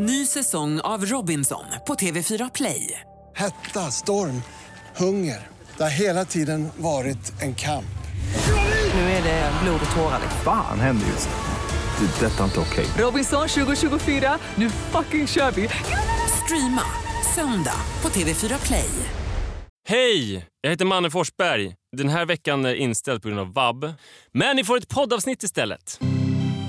Ny säsong av Robinson på TV4 Play. Hetta, storm, hunger. Det har hela tiden varit en kamp. Nu är det blod och tårar. Fan händer just nu. Det. är Detta är inte okej. Robinson 2024, nu fucking kör vi! Streama söndag på TV4 Play. Hej! Jag heter Manne Forsberg. Den här veckan är inställd på grund av vab. Men ni får ett poddavsnitt istället.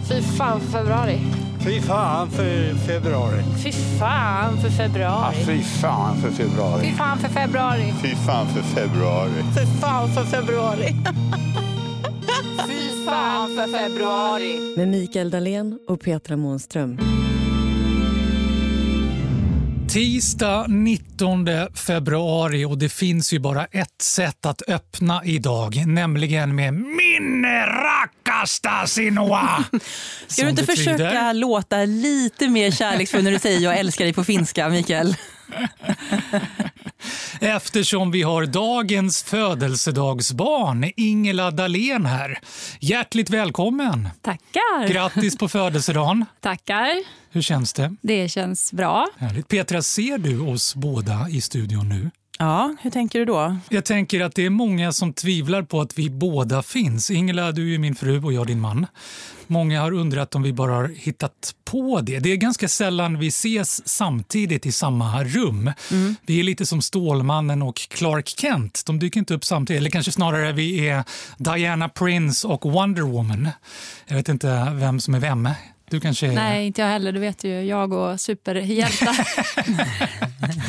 Fy fan för februari. Fy fan för februari. Fy fan för februari. Fy fan för februari. Fy fan för februari. Fy fan för februari. Fy fan för februari. Fy fan för februari. med Mikael Dahlén och Petra Månström. Tisdag 19 februari och det finns ju bara ett sätt att öppna idag, nämligen med Minne rakkasta sinua. Ska du inte försöka låta lite mer kärleksfull när du säger jag älskar dig på finska, Mikael? Eftersom vi har dagens födelsedagsbarn, Ingela Dahlén här. Hjärtligt välkommen! Tackar. Grattis på födelsedagen! Tackar. Hur känns det? Det känns bra. Härligt. Petra, ser du oss båda i studion nu? Ja, hur tänker du då? Jag tänker att det är många som tvivlar på att vi båda finns. Ingela, du är min fru och jag din man. Många har undrat om vi bara har hittat på det. Det är ganska sällan vi ses samtidigt i samma rum. Vi är lite som Stålmannen och Clark Kent. De dyker inte upp samtidigt. Eller kanske snarare vi är Diana Prince och Wonder Woman. Jag vet inte vem som är vem. Du kanske är... Nej, inte jag heller. Du vet ju, jag och superhjältar.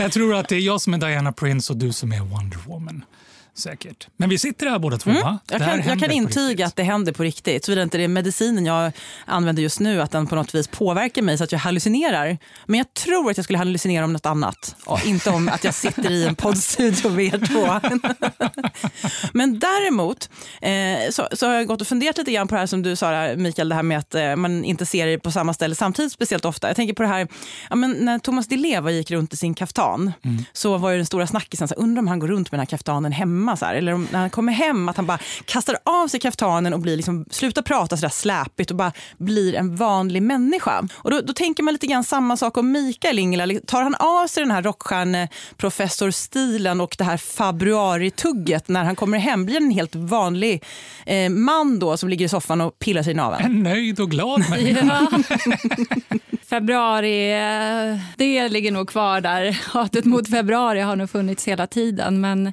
Jag tror att det är jag som är Diana Prince och du som är Wonder Säkert. Men vi sitter här båda två, va? Mm. Jag Det här kan, jag kan intyga att det händer på riktigt. Såvida inte det är medicinen jag använder just nu, att den på något vis påverkar mig så att jag hallucinerar. Men jag tror att jag skulle hallucinera om något annat. Och inte om att jag sitter i en poddstudio med er två. Men däremot eh, så, så har jag gått och funderat lite grann på det här som du sa där, Mikael, det här med att eh, man inte ser er på samma ställe samtidigt speciellt ofta. Jag tänker på det här, ja, men när Thomas Di Leva gick runt i sin kaftan så var ju den stora snackisen, undrar om han går runt med den här kaftanen hemma. Så här, eller om, när han kommer hem att han bara kastar av sig kaftanen och blir liksom, slutar prata så där släpigt och bara blir en vanlig människa. Och då, då tänker man lite grann samma sak om Mikael Ingela. Tar han av sig den här rockstjärneprofessorstilen och det här februaritugget när han kommer hem? Blir en helt vanlig eh, man då som ligger i soffan och pillar sig i naveln? En nöjd och glad människa. Februari, eh, det ligger nog kvar där. Hatet mot februari har nog funnits hela tiden. Men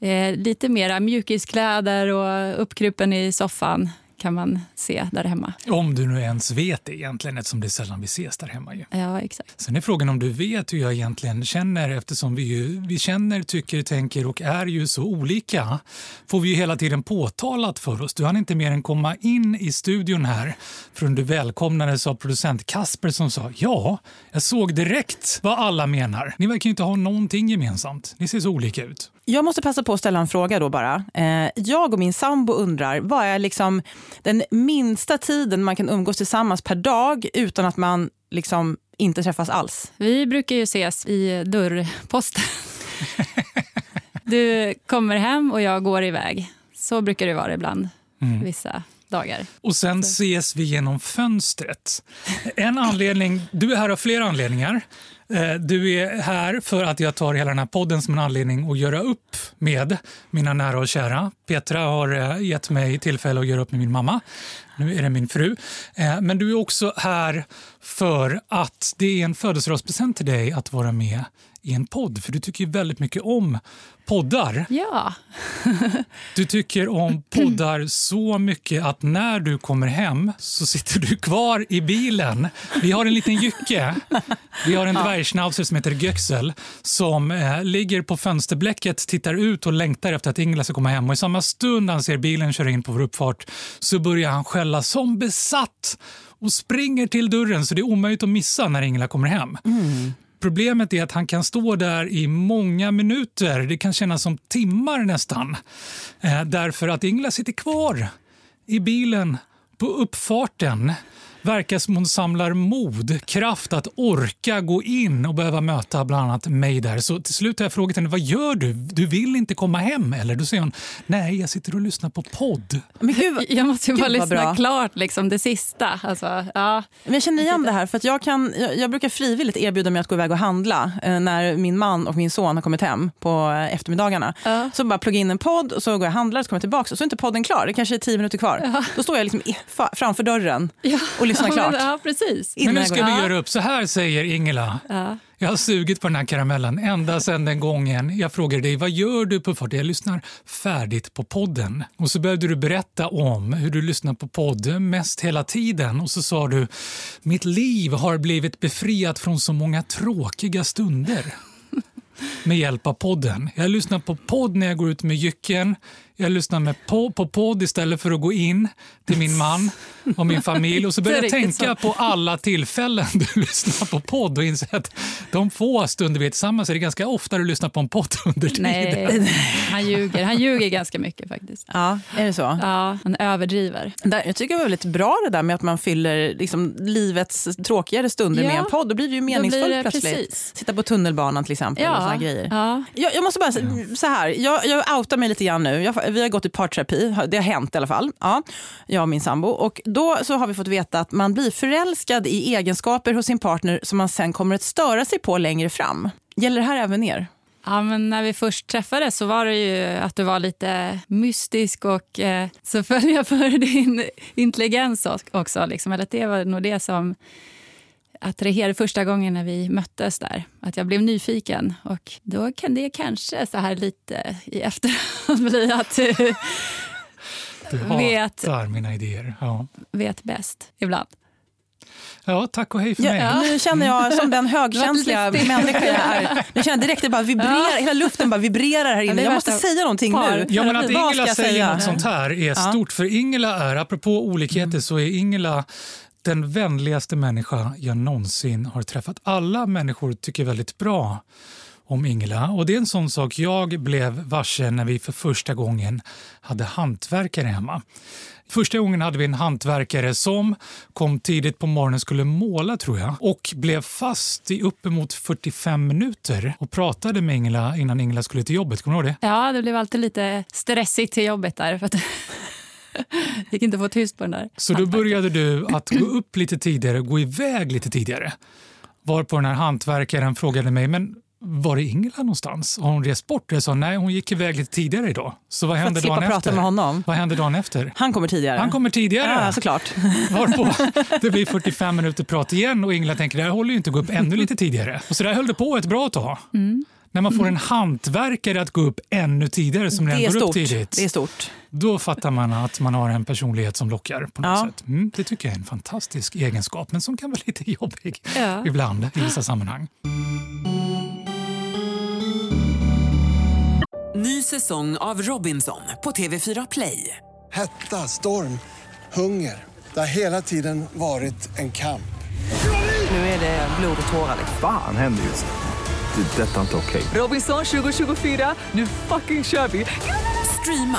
eh, lite mera mjukiskläder och uppkrupen i soffan kan man se där hemma. Om du nu ens vet det egentligen, eftersom det är sällan vi ses där hemma. Ju. Ja, exakt. Sen är frågan om du vet hur jag egentligen känner eftersom vi, ju, vi känner, tycker, tänker och är ju så olika. Får vi ju hela tiden påtalat för oss. Du hann inte mer än komma in i studion här förrän du välkomnades av producent Kasper som sa ja, jag såg direkt vad alla menar. Ni verkar inte ha någonting gemensamt. Ni ser så olika ut. Jag måste passa på att ställa en fråga då bara. Eh, jag och min sambo undrar, vad är liksom den minsta tiden man kan umgås tillsammans per dag utan att man liksom inte träffas alls? Vi brukar ju ses i dörrposten. Du kommer hem och jag går iväg. Så brukar det vara ibland, vissa dagar. Och sen ses vi genom fönstret. En anledning, du är här av flera anledningar. Eh, du är här för att jag tar hela den här podden som en anledning att göra upp med mina nära och kära. Petra har eh, gett mig tillfälle att göra upp med min mamma. Nu är det min fru. Eh, men du är också här för att det är en födelsedagspresent till dig att vara med i en podd. För du tycker ju väldigt mycket om poddar. Ja, Du tycker om poddar så mycket att när du kommer hem så sitter du kvar i bilen. Vi har en liten jycke. Vi har en dvärgschnauzer som heter Göksel som eh, ligger på fönsterblecket, tittar ut och längtar efter att Ingela ska komma hem. Och I samma stund han ser bilen köra in på vår uppfart så börjar han skälla som besatt och springer till dörren så det är omöjligt att missa när Ingela kommer hem. Problemet är att han kan stå där i många minuter. Det kan kännas som timmar nästan. Eh, därför att Ingela sitter kvar i bilen på uppfarten verkar som hon samlar mod, kraft att orka gå in och behöva möta bland annat mig där. Så till slut har jag frågat henne, vad gör du? Du vill inte komma hem eller? Då säger hon, nej jag sitter och lyssnar på podd. Men gud, Jag måste ju Gud, bara lyssna bra. klart, liksom, det sista. Alltså, ja. Men jag känner igen det här. för att jag, kan, jag, jag brukar frivilligt erbjuda mig att gå iväg och handla eh, när min man och min son har kommit hem på eh, eftermiddagarna. Ja. Så bara plugga in en podd och så går jag och handlar och så kommer jag tillbaka och så är inte podden klar. Det kanske är tio minuter kvar. Då står jag liksom framför dörren och lyssnar Ja, klart. men, ja, precis. Innan Men nu ska vi göra upp. Så här säger Ingela. Ja. Jag har sugit på den här karamellen ända sedan den gången jag frågade dig vad gör du på podd? Jag lyssnar färdigt på podden. Och så började du berätta om hur du lyssnar på podd mest hela tiden. Och så sa du mitt liv har blivit befriat från så många tråkiga stunder med hjälp av podden. Jag lyssnar på podd när jag går ut med jycken. Jag lyssnar med på, på podd istället för att gå in till min man och min familj. Och så börjar jag tänka på alla tillfällen du lyssnar på podd och inser att de få stunder vi är tillsammans är det ganska ofta du lyssnar på en podd under tiden. Nej, han ljuger. Han ljuger ganska mycket faktiskt. Ja, är det så? Ja, han överdriver. Jag tycker det var väldigt bra det där med att man fyller liksom, livets tråkigare stunder Ja. med en podd. Då blir det ju meningsfullt det plötsligt. precis. Sitta på tunnelbanan till exempel. Och såna grejer. ja. Jag, jag måste bara säga så här, jag, jag outar mig lite grann nu. Jag, vi har gått i parterapi, det har hänt i alla fall. Ja, jag och min sambo. Och då så har vi fått veta att man blir förälskad i egenskaper hos sin partner som man sen kommer att störa sig på längre fram. Gäller det här även er? Ja, men när vi först träffades så var det ju att du var lite mystisk och eh, så föll jag för din intelligens också. Liksom. Eller det var nog det som attraherade första gången när vi möttes där. Att jag blev nyfiken. Och då kan det kanske så här lite i efterhand bli att du Du Vet. hatar mina idéer. Ja. vet bäst ibland. ja, tack och hej för Ja, mig. Nu känner jag som den högkänsliga människa jag är. Nu känner jag direkt att det bara vibrerar, hela luften bara vibrerar här inne. Jag måste säga någonting par. nu. Ja, men att Ingela säger säga? något sånt här är stort. För Ingela är, apropå olikheter, så är Ingela den vänligaste människa jag någonsin har träffat. Alla människor tycker väldigt bra om Ingela. Och Det är en sån sak jag blev varse när vi för första gången hade hantverkare hemma. Första gången hade vi en hantverkare som kom tidigt på morgonen skulle måla tror jag och blev fast i uppemot 45 minuter och pratade med Ingela innan Ingela skulle till jobbet. Kommer du ihåg det? Ja, det blev alltid lite stressigt till jobbet där. För att gick inte att få tyst på den där. Så då började du att gå upp lite tidigare, gå iväg lite tidigare. Varpå den här hantverkaren frågade mig, men var är Ingela någonstans? Har hon rest bort? Jag sa, nej hon gick iväg lite tidigare idag. Så vad hände dagen efter? med honom. Vad hände dagen efter? Han kommer tidigare. Han kommer tidigare. Ja, såklart. Varpå det blir 45 minuter prat igen och Ingela tänker, det här håller ju inte att gå upp ännu lite tidigare. Och så där höll det på ett bra tag. När man får en hantverkare att gå upp ännu tidigare som redan går upp tidigt. Det är stort. Då fattar man att man har en personlighet som lockar på något Ja. sätt. Mm, det tycker jag är en fantastisk egenskap, men som kan vara lite jobbig Ja. ibland i vissa sammanhang. Ny säsong av Robinson på TV4 Play. Hetta, storm, hunger. Det har hela tiden varit en kamp. Nu är det blod och tårar. Fan händer just det. Det är detta inte okej. Robinson 2024, nu fucking kör vi! Streama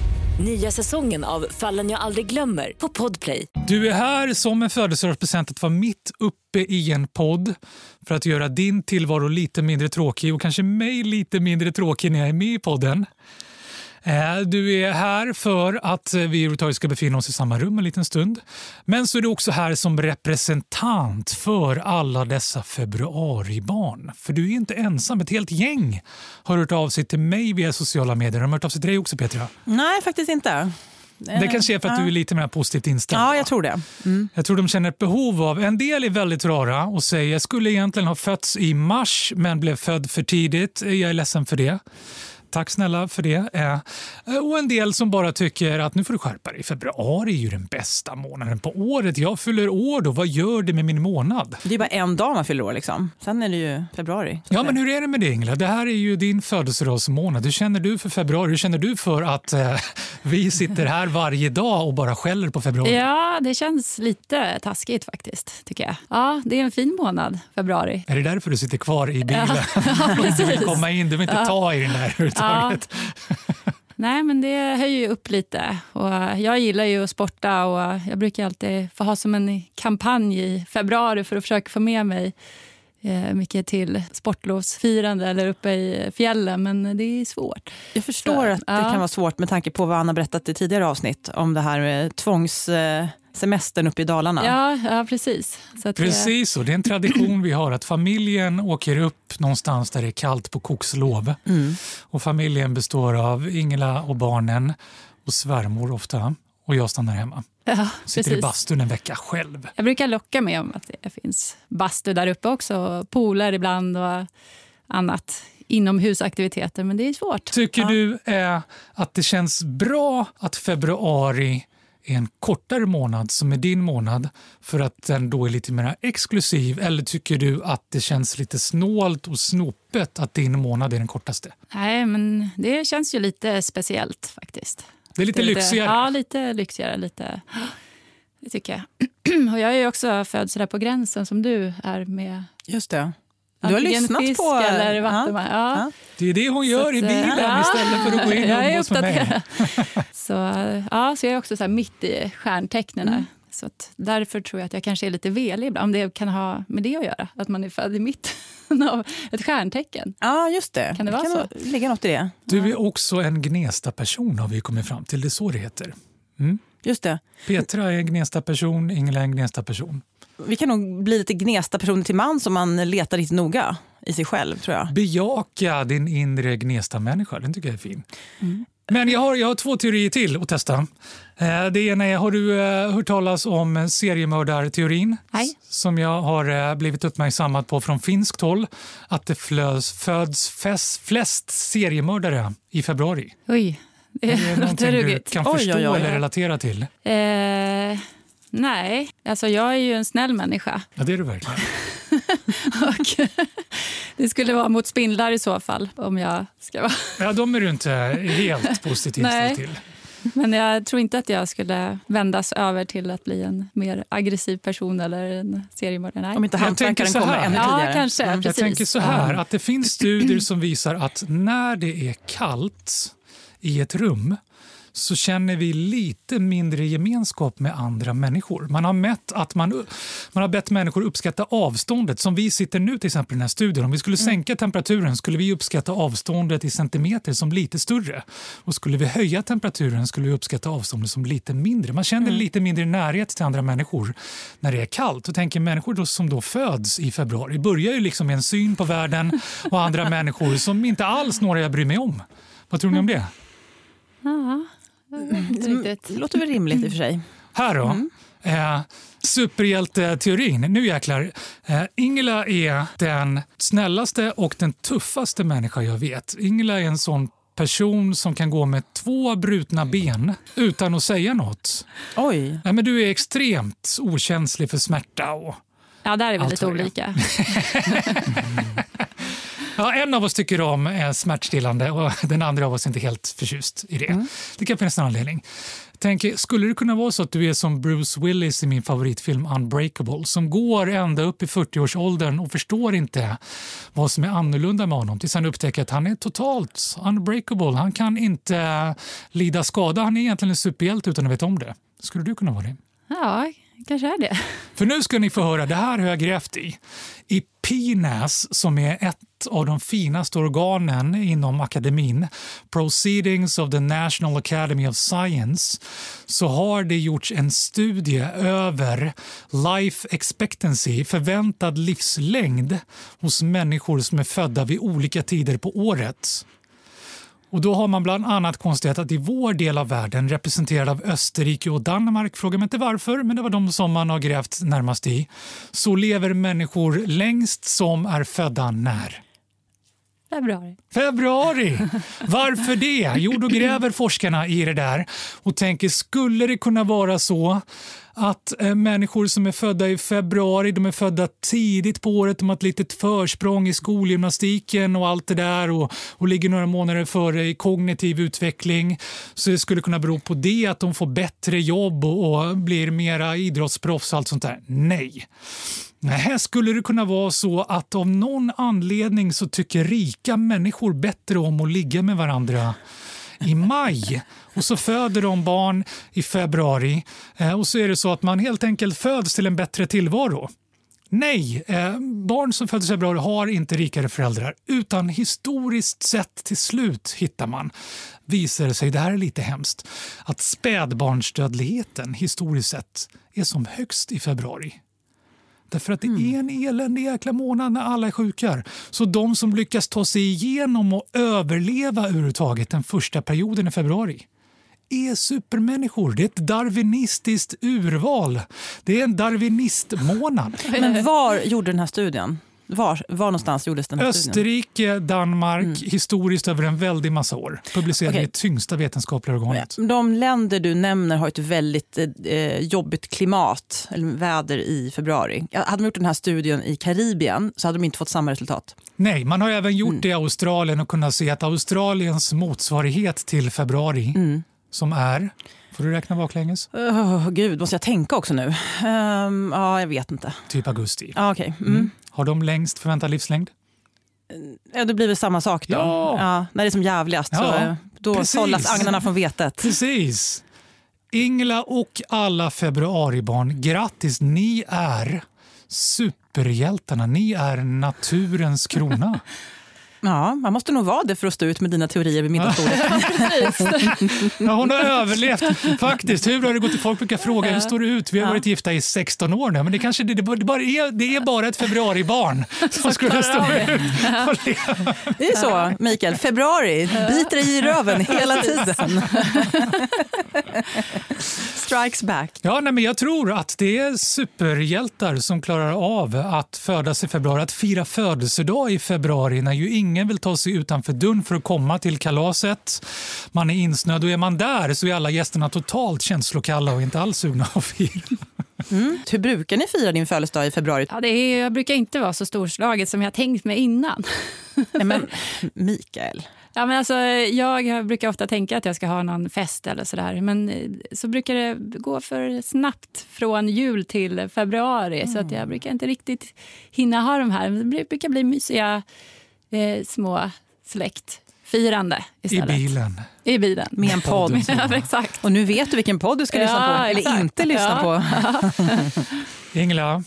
Nya säsongen av Fallen jag aldrig glömmer på Podplay. Du är här som en födelsedagspresent att vara mitt uppe i en podd för att göra din tillvaro lite mindre tråkig och kanske mig lite mindre tråkig när jag är med i podden. Eh, Du är här för att vi överhuvudtaget ska befinna oss i samma rum en liten stund. Men så är du också här som representant för alla dessa februaribarn. För du är inte ensam, ett helt gäng har hört av sig till mig via sociala medier. Har de hört av sig till dig också Petra? Nej, faktiskt inte. Det kanske är för att du är lite mer positivt inställd. Ja, jag tror det. Mm. Jag tror de känner ett behov av, en del är väldigt rara och säger jag skulle egentligen ha fötts i mars men blev född för tidigt. Jag är ledsen för det. Tack snälla för det. Eh, Och en del som bara tycker att nu får du skärpa dig. Februari är ju den bästa månaden på året. Jag fyller år då. Vad gör det med min månad? Det är bara en dag man fyller år. Liksom. Sen är det ju februari. Ja, men hur är det med det Ingela? Det här är ju din födelsedagsmånad. Hur känner du för februari? Hur känner du för att eh, vi sitter här varje dag och bara skäller på februari? Ja, det känns lite taskigt faktiskt, tycker jag. Ja, det är en fin månad, februari. Är det därför du sitter kvar i bilen? Ja, du vill komma in, du vill inte Ja. ta i den där överhuvudtaget. Nej, men det höjer ju upp lite. Och jag gillar ju att sporta och jag brukar alltid få ha som en kampanj i februari för att försöka få med mig eh, mycket till sportlovsfirande eller uppe i fjällen, men det är svårt. Jag förstår att det kan vara svårt med tanke på vad Anna berättat i tidigare avsnitt om det här med tvångssemestern uppe i Dalarna. Ja, ja precis. Så att, Precis så. Det är en tradition vi har att familjen åker upp någonstans där det är kallt på kokslov. Mm. Och familjen består av Ingela och barnen och svärmor ofta. Och jag stannar hemma. Ja, Sitter i precis. bastun en vecka själv. Jag brukar locka med om att det finns bastu där uppe också, och pooler ibland och annat inomhusaktiviteter, men det är svårt. Tycker du eh, att det känns bra att februari är en kortare månad som är din månad för att den då är lite mer exklusiv? Eller tycker du att det känns lite snålt och snopet att din månad är den kortaste? Nej, men det känns ju lite speciellt faktiskt. Det är lite lyxigare. Ja, lite lyxigare. Lite, det tycker jag. Och jag är ju också född så där på gränsen som du är med Just det. Du har lyssnat fisk på... eller vattenman. Ja. Ja. Det är det hon gör Så i att, eh, bilen ja. istället för att gå in och Jag är med mig. Så, ja, så jag är också så här mitt i stjärntecknen. Mm. Så att därför tror jag att jag kanske är lite velig ibland. Om det kan ha med det att göra, att man är född i mitten av ett stjärntecken. Ja, just det. Kan det vara kan så? ligga något i det. Du är också en Gnesta-person har vi kommit fram till. Det är så det heter. Mm. Just det. Petra är en Gnesta-person, Ingela är en Gnesta-person. Vi kan nog bli lite gnesta personer till man som man letar riktigt noga i sig själv, tror jag. Bejaka din inre Gnesta-människa. Den tycker jag är fin. Mm. Men jag har, jag har två teorier till att testa. Eh, Det ena är, har du eh, hört talas om seriemördarteorin? Nej. Som jag har eh, blivit uppmärksammad på från finskt håll. Att det flös, föds fest, flest seriemördare i februari. Oj, det Är det någonting du kan Oj, förstå oj, oj. eller relatera till? Eh, nej, alltså jag är ju en snäll människa. Ja, det är du verkligen. Och det skulle vara mot spindlar i så fall. om jag ska vara. Ja, de är du inte helt positiv till. Men jag tror inte att jag skulle vändas över till att bli en mer aggressiv person eller en seriemördare. Nej. Om inte hantverkaren kommer här. ännu Ja, tidigare. kanske. Mm. Jag tänker så här, att det finns studier som visar att när det är kallt i ett rum så känner vi lite mindre gemenskap med andra människor. Man har, mätt att man, man har bett människor uppskatta avståndet. Som vi sitter nu till exempel i den här studion. Om vi skulle sänka temperaturen skulle vi uppskatta avståndet i centimeter som lite större. Och skulle vi höja temperaturen skulle vi uppskatta avståndet som lite mindre. Man känner lite mindre närhet till andra människor när det är kallt. Och tänker människor då, som då föds i februari börjar ju liksom med en syn på världen och andra människor som inte alls några jag bryr mig om. Vad tror ni om det? Ja. Det låter väl rimligt i och för sig. Här då. Eh, superhjälteteorin. Nu jäklar. Eh, Ingela är den snällaste och den tuffaste människa jag vet. Ingela är en sån person som kan gå med två brutna ben utan att säga något. Oj. Nej, men du är extremt okänslig för smärta. Och, Ja, där är vi lite olika. ja, en av oss tycker om eh, smärtstillande och den andra av oss är inte helt förtjust i det. Det kan finnas en anledning. Tänk, skulle det kunna vara så att du är som Bruce Willis i min favoritfilm Unbreakable som går ända upp i 40-årsåldern och förstår inte vad som är annorlunda med honom tills han upptäcker att han är totalt unbreakable. Han kan inte lida skada. Han är egentligen en superhjälte utan att veta om det. Skulle du kunna vara det? Ja, kanske är det. För nu ska ni få höra, det här har jag grävt i. I PNAS, som är ett av de finaste organen inom akademin, Proceedings of the National Academy of Science, så har det gjorts en studie över life expectancy, förväntad livslängd hos människor som är födda vid olika tider på året. Och då har man bland annat konstaterat att i vår del av världen, representerad av Österrike och Danmark, frågar mig inte varför, men det var de som man har grävt närmast i, så lever människor längst som är födda när? Februari. Februari! Varför det? Jo, då gräver forskarna i det där och tänker, skulle det kunna vara så att eh, människor som är födda i februari, de är födda tidigt på året, de har ett litet försprång i skolgymnastiken och allt det där och, och ligger några månader före i kognitiv utveckling. Så det skulle kunna bero på det, att de får bättre jobb och, och blir mera idrottsproffs och allt sånt där. Nej. Här skulle det kunna vara så att av någon anledning så tycker rika människor bättre om att ligga med varandra i maj och så föder de barn i februari eh, och så är det så att man helt enkelt föds till en bättre tillvaro. Nej, eh, barn som föds i februari har inte rikare föräldrar utan historiskt sett till slut hittar man, visar det sig, det här är lite hemskt, att spädbarnsdödligheten historiskt sett är som högst i februari. Därför att det är en eländig jäkla månad när alla är sjuka. Så de som lyckas ta sig igenom och överleva överhuvudtaget den första perioden i februari är supermänniskor. Det är ett darwinistiskt urval. Det är en darwinistmånad. Men var gjorde den här studien? Var, var någonstans gjordes den här Österrike, studien? Danmark, mm. historiskt över en väldig massa år. Publicerade okay. i tyngsta vetenskapliga organet. De länder du nämner har ett väldigt eh, jobbigt klimat, eller väder i februari. Hade de gjort den här studien i Karibien så hade de inte fått samma resultat. Nej, man har även gjort mm. det i Australien och kunnat se att Australiens motsvarighet till februari, mm. Som är Får du räkna baklänges? Oh, Gud, måste jag tänka också nu? Um, ja, jag vet inte. Typ augusti. Ah, okay. Mm. Mm. Har de längst förväntad livslängd? Ja, det blir väl samma sak då. Ja. ja när det är som jävligast. Ja, så, då sållas agnarna från vetet. Precis. Ingela och alla februaribarn, grattis! Ni är superhjältarna. Ni är naturens krona. Ja, man måste nog vara det för att stå ut med dina teorier vid middagsbordet. ja, hon har överlevt faktiskt. Hur har det gått? Folk brukar fråga hur står det ut? Vi har varit gifta i 16 år nu, men det, kanske, det, det, bara är, det är bara ett februaribarn som skulle stå ut. Det är så, Mikael. Februari biter dig i röven hela tiden. Strikes back. Ja, nej, men jag tror att det är superhjältar som klarar av att födas i februari. Att fira födelsedag i februari när ju ingen vill ta sig utanför dörren för att komma till kalaset. Man är insnöad och är man där så är alla gästerna totalt känslokalla och inte alls sugna att fira. Mm. Hur brukar ni fira din födelsedag i februari? Ja, det är, jag brukar inte vara så storslaget som jag tänkt mig innan. Nej, men Mikael. Ja, men alltså, jag brukar ofta tänka att jag ska ha någon fest eller sådär. Men eh, så brukar det gå för snabbt från jul till februari. Mm. Så att jag brukar inte riktigt hinna ha de här. Det brukar bli mysiga eh, små släktfirande istället. I bilen. I bilen. Med en podd. ja, exakt. Och nu vet du vilken podd du ska ja, lyssna på, eller exakt. inte lyssna ja. på. Ingela,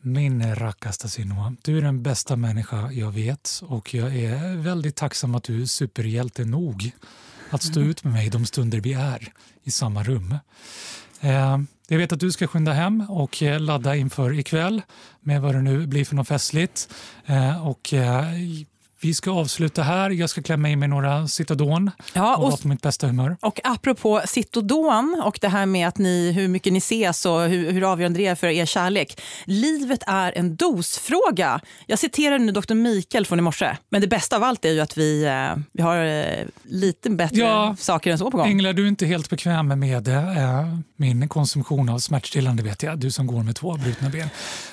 min rackarsta Sinua, du är den bästa människa jag vet och jag är väldigt tacksam att du är superhjälte nog att stå ut med mig de stunder vi är i samma rum. Eh, jag vet att du ska skynda hem och eh, ladda inför ikväll med vad det nu blir för något festligt. Eh, och vi ska avsluta här. Jag ska klämma in mig några Citodon ja, och, och vara på mitt bästa humör. Och apropå Citodon och det här med att ni, hur mycket ni ses och hur, hur avgörande det är för er kärlek. Livet är en dosfråga. Jag citerar nu Dr. Mikael från i morse. Men det bästa av allt är ju att vi, eh, vi har eh, lite bättre ja, saker än så på gång. Engla, du är inte helt bekväm med eh, min konsumtion av smärtstillande vet jag. Du som går med två brutna ben.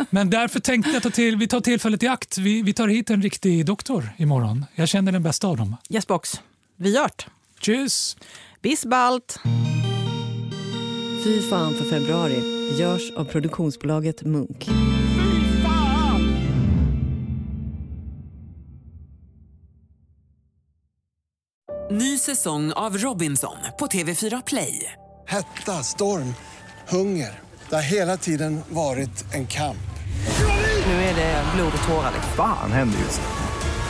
Men därför tänkte jag att vi tar tillfället i akt. Vi, vi tar hit en riktig doktor imorgon. Jag känner den bästa av dem. Yes box. Vi gjort. Tschüss! Bis bald! Fy fan för februari görs av produktionsbolaget Munk. Ny säsong av Robinson på TV4 Play. Hetta, storm, hunger. Det har hela tiden varit en kamp. Nu är det blod och tårar. Vad fan händer just nu?